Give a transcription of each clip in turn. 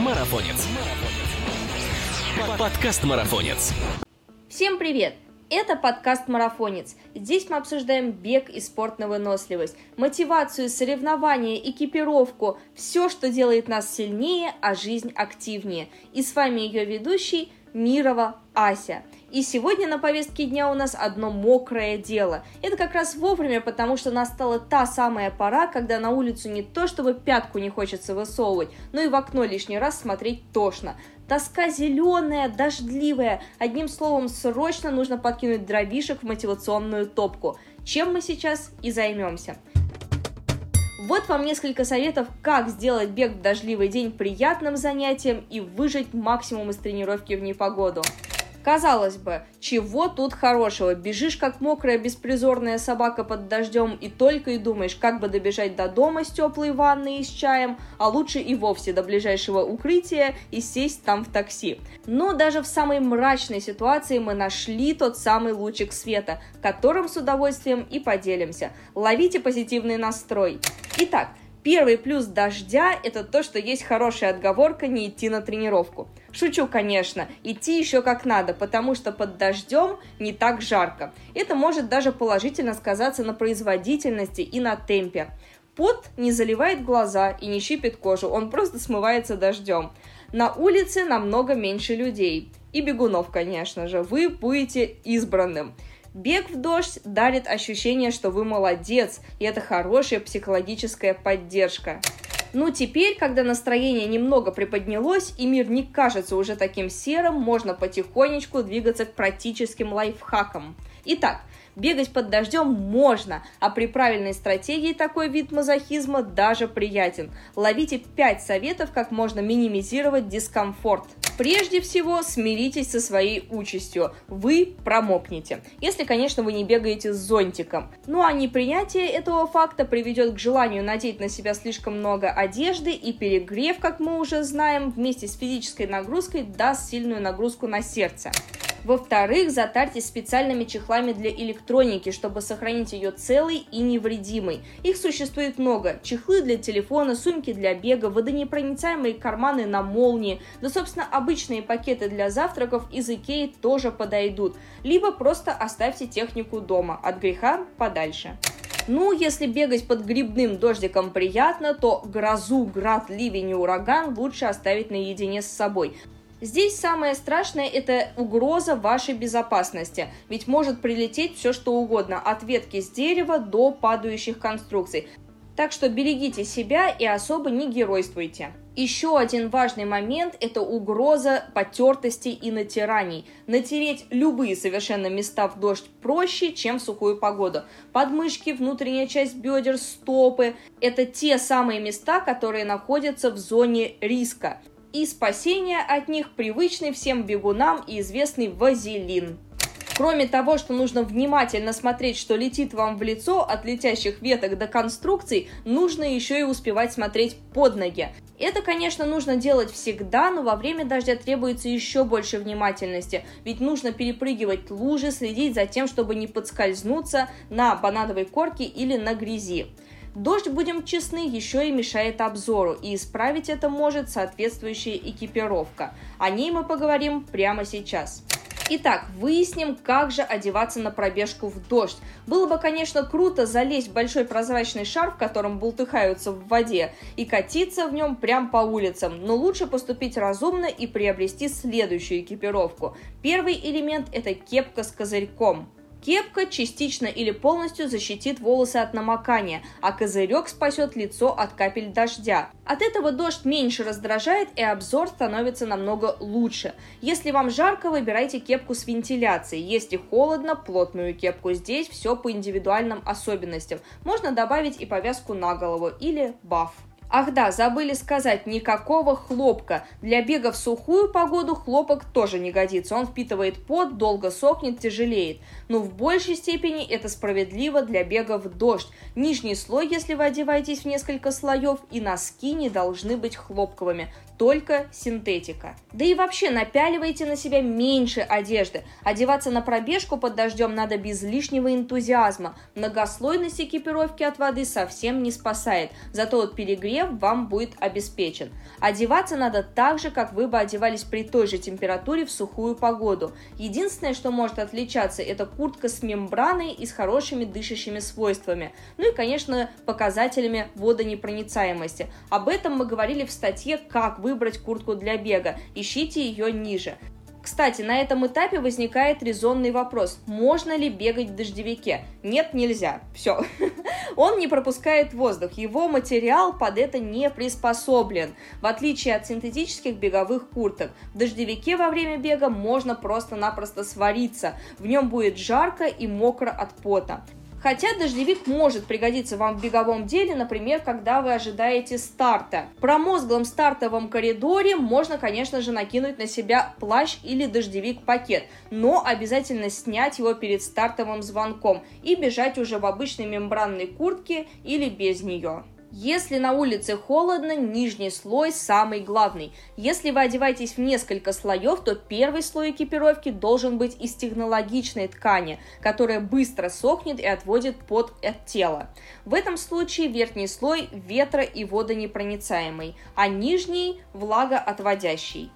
Марафонец. Подкаст Марафонец. Всем привет! Это подкаст «Марафонец». Здесь мы обсуждаем бег и спорт на выносливость, мотивацию, соревнования, экипировку, все, что делает нас сильнее, а жизнь активнее. И с вами ее ведущий Мирова Ася – и сегодня на повестке дня у нас одно мокрое дело. Это как раз вовремя, потому что настала та самая пора, когда на улицу не то чтобы пятку не хочется высовывать, но и в окно лишний раз смотреть тошно. Тоска зеленая, дождливая. Одним словом, срочно нужно подкинуть дровишек в мотивационную топку. Чем мы сейчас и займемся. Вот вам несколько советов, как сделать бег в дождливый день приятным занятием и выжить максимум из тренировки в непогоду. Казалось бы, чего тут хорошего? Бежишь, как мокрая беспризорная собака под дождем, и только и думаешь, как бы добежать до дома с теплой ванной и с чаем, а лучше и вовсе до ближайшего укрытия и сесть там в такси. Но даже в самой мрачной ситуации мы нашли тот самый лучик света, которым с удовольствием и поделимся. Ловите позитивный настрой. Итак, Первый плюс дождя – это то, что есть хорошая отговорка не идти на тренировку. Шучу, конечно, идти еще как надо, потому что под дождем не так жарко. Это может даже положительно сказаться на производительности и на темпе. Пот не заливает глаза и не щипит кожу, он просто смывается дождем. На улице намного меньше людей. И бегунов, конечно же. Вы будете избранным. Бег в дождь дарит ощущение, что вы молодец, и это хорошая психологическая поддержка. Ну, теперь, когда настроение немного приподнялось и мир не кажется уже таким серым, можно потихонечку двигаться к практическим лайфхакам. Итак, Бегать под дождем можно, а при правильной стратегии такой вид мазохизма даже приятен. Ловите 5 советов, как можно минимизировать дискомфорт. Прежде всего, смиритесь со своей участью. Вы промокнете. Если, конечно, вы не бегаете с зонтиком. Ну а непринятие этого факта приведет к желанию надеть на себя слишком много одежды и перегрев, как мы уже знаем, вместе с физической нагрузкой даст сильную нагрузку на сердце. Во-вторых, затарьте специальными чехлами для электроники, чтобы сохранить ее целой и невредимой. Их существует много. Чехлы для телефона, сумки для бега, водонепроницаемые карманы на молнии, да, собственно, обычные пакеты для завтраков из Икеи тоже подойдут. Либо просто оставьте технику дома, от греха подальше. Ну, если бегать под грибным дождиком приятно, то грозу, град, ливень и ураган лучше оставить наедине с собой. Здесь самое страшное – это угроза вашей безопасности, ведь может прилететь все что угодно, от ветки с дерева до падающих конструкций. Так что берегите себя и особо не геройствуйте. Еще один важный момент – это угроза потертостей и натираний. Натереть любые совершенно места в дождь проще, чем в сухую погоду. Подмышки, внутренняя часть бедер, стопы – это те самые места, которые находятся в зоне риска и спасение от них привычный всем бегунам и известный вазелин. Кроме того, что нужно внимательно смотреть, что летит вам в лицо от летящих веток до конструкций, нужно еще и успевать смотреть под ноги. Это, конечно, нужно делать всегда, но во время дождя требуется еще больше внимательности, ведь нужно перепрыгивать лужи, следить за тем, чтобы не подскользнуться на банановой корке или на грязи. Дождь, будем честны, еще и мешает обзору, и исправить это может соответствующая экипировка. О ней мы поговорим прямо сейчас. Итак, выясним, как же одеваться на пробежку в дождь. Было бы, конечно, круто залезть в большой прозрачный шар, в котором бултыхаются в воде, и катиться в нем прямо по улицам, но лучше поступить разумно и приобрести следующую экипировку. Первый элемент – это кепка с козырьком. Кепка частично или полностью защитит волосы от намокания, а козырек спасет лицо от капель дождя. От этого дождь меньше раздражает и обзор становится намного лучше. Если вам жарко, выбирайте кепку с вентиляцией. Если холодно, плотную кепку. Здесь все по индивидуальным особенностям. Можно добавить и повязку на голову или баф. Ах да, забыли сказать, никакого хлопка. Для бега в сухую погоду хлопок тоже не годится. Он впитывает пот, долго сохнет, тяжелеет. Но в большей степени это справедливо для бега в дождь. Нижний слой, если вы одеваетесь в несколько слоев, и носки не должны быть хлопковыми только синтетика. Да и вообще напяливайте на себя меньше одежды. Одеваться на пробежку под дождем надо без лишнего энтузиазма. Многослойность экипировки от воды совсем не спасает. Зато от перегрева прогрев вам будет обеспечен. Одеваться надо так же, как вы бы одевались при той же температуре в сухую погоду. Единственное, что может отличаться, это куртка с мембраной и с хорошими дышащими свойствами. Ну и, конечно, показателями водонепроницаемости. Об этом мы говорили в статье «Как выбрать куртку для бега». Ищите ее ниже. Кстати, на этом этапе возникает резонный вопрос, можно ли бегать в дождевике? Нет, нельзя. Все. Он не пропускает воздух, его материал под это не приспособлен. В отличие от синтетических беговых курток, в дождевике во время бега можно просто-напросто свариться. В нем будет жарко и мокро от пота. Хотя дождевик может пригодиться вам в беговом деле, например, когда вы ожидаете старта. В промозглом стартовом коридоре можно, конечно же, накинуть на себя плащ или дождевик-пакет, но обязательно снять его перед стартовым звонком и бежать уже в обычной мембранной куртке или без нее. Если на улице холодно, нижний слой самый главный. Если вы одеваетесь в несколько слоев, то первый слой экипировки должен быть из технологичной ткани, которая быстро сохнет и отводит пот от тела. В этом случае верхний слой ветро и водонепроницаемый, а нижний влагоотводящий.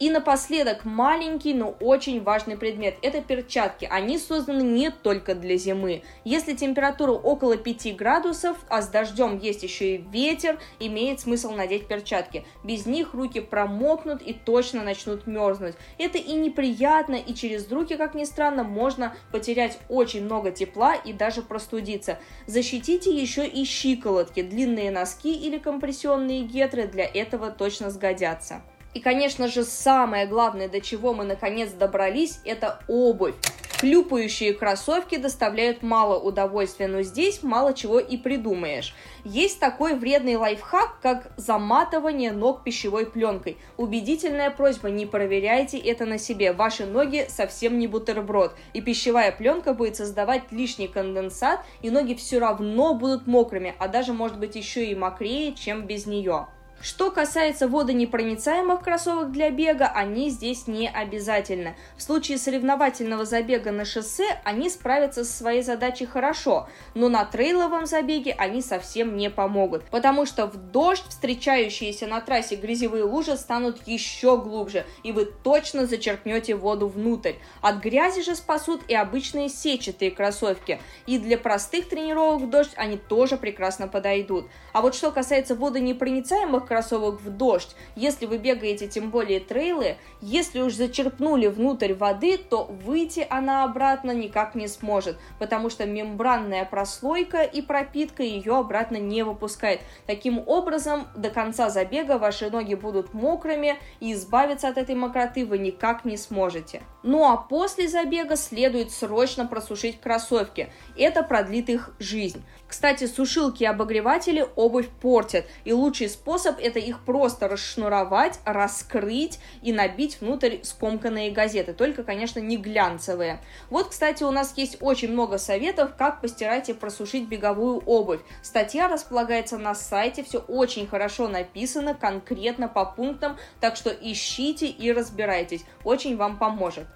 И напоследок маленький, но очень важный предмет – это перчатки. Они созданы не только для зимы. Если температура около 5 градусов, а с дождем есть еще и ветер, имеет смысл надеть перчатки. Без них руки промокнут и точно начнут мерзнуть. Это и неприятно, и через руки, как ни странно, можно потерять очень много тепла и даже простудиться. Защитите еще и щиколотки. Длинные носки или компрессионные гетры для этого точно сгодятся. И, конечно же, самое главное, до чего мы наконец добрались, это обувь. Хлюпающие кроссовки доставляют мало удовольствия, но здесь мало чего и придумаешь. Есть такой вредный лайфхак, как заматывание ног пищевой пленкой. Убедительная просьба, не проверяйте это на себе. Ваши ноги совсем не бутерброд, и пищевая пленка будет создавать лишний конденсат, и ноги все равно будут мокрыми, а даже может быть еще и мокрее, чем без нее. Что касается водонепроницаемых кроссовок для бега, они здесь не обязательны. В случае соревновательного забега на шоссе они справятся со своей задачей хорошо, но на трейловом забеге они совсем не помогут, потому что в дождь встречающиеся на трассе грязевые лужи станут еще глубже, и вы точно зачерпнете воду внутрь. От грязи же спасут и обычные сетчатые кроссовки, и для простых тренировок в дождь они тоже прекрасно подойдут. А вот что касается водонепроницаемых кроссовок в дождь. Если вы бегаете, тем более трейлы, если уж зачерпнули внутрь воды, то выйти она обратно никак не сможет, потому что мембранная прослойка и пропитка ее обратно не выпускает. Таким образом, до конца забега ваши ноги будут мокрыми, и избавиться от этой мокроты вы никак не сможете. Ну а после забега следует срочно просушить кроссовки. Это продлит их жизнь. Кстати, сушилки и обогреватели обувь портят, и лучший способ это их просто расшнуровать, раскрыть и набить внутрь скомканные газеты, только, конечно, не глянцевые. Вот, кстати, у нас есть очень много советов, как постирать и просушить беговую обувь. Статья располагается на сайте, все очень хорошо написано, конкретно по пунктам, так что ищите и разбирайтесь, очень вам поможет.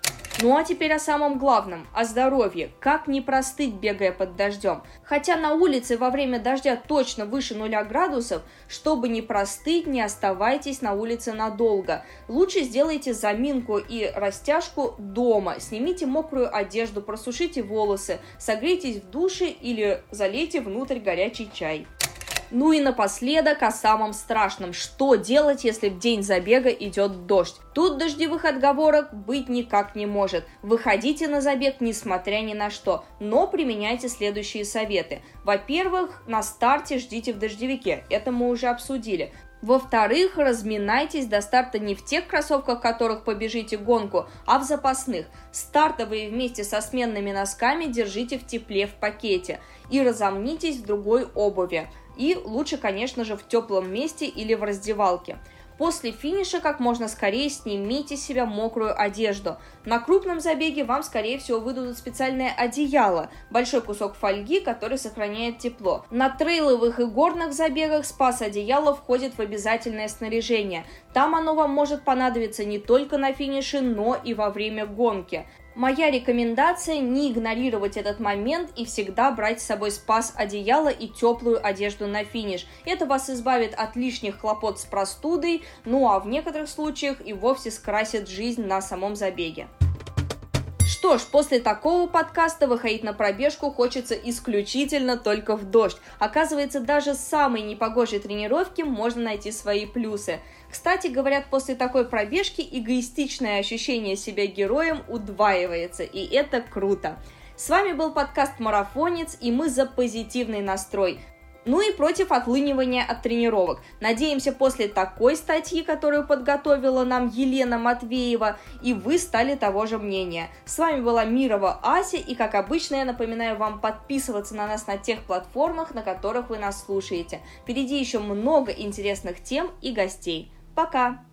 Ну а теперь о самом главном, о здоровье. Как не простыть, бегая под дождем? Хотя на улице во время дождя точно выше нуля градусов, чтобы не простыть, не оставайтесь на улице надолго. Лучше сделайте заминку и растяжку дома. Снимите мокрую одежду, просушите волосы, согрейтесь в душе или залейте внутрь горячий чай. Ну и напоследок о самом страшном. Что делать, если в день забега идет дождь? Тут дождевых отговорок быть никак не может. Выходите на забег, несмотря ни на что, но применяйте следующие советы. Во-первых, на старте ждите в дождевике, это мы уже обсудили. Во-вторых, разминайтесь до старта не в тех кроссовках, в которых побежите гонку, а в запасных. Стартовые вместе со сменными носками держите в тепле в пакете и разомнитесь в другой обуви. И лучше, конечно же, в теплом месте или в раздевалке. После финиша как можно скорее снимите с себя мокрую одежду. На крупном забеге вам, скорее всего, выдадут специальное одеяло, большой кусок фольги, который сохраняет тепло. На трейловых и горных забегах спас одеяло входит в обязательное снаряжение. Там оно вам может понадобиться не только на финише, но и во время гонки. Моя рекомендация не игнорировать этот момент и всегда брать с собой спас одеяло и теплую одежду на финиш. Это вас избавит от лишних хлопот с простудой, ну а в некоторых случаях и вовсе скрасит жизнь на самом забеге. Что ж, после такого подкаста выходить на пробежку хочется исключительно только в дождь. Оказывается, даже с самой непогожей тренировки можно найти свои плюсы. Кстати, говорят, после такой пробежки эгоистичное ощущение себя героем удваивается, и это круто. С вами был подкаст «Марафонец», и мы за позитивный настрой. Ну и против отлынивания от тренировок. Надеемся, после такой статьи, которую подготовила нам Елена Матвеева, и вы стали того же мнения. С вами была Мирова Ася, и как обычно я напоминаю вам подписываться на нас на тех платформах, на которых вы нас слушаете. Впереди еще много интересных тем и гостей. Пока!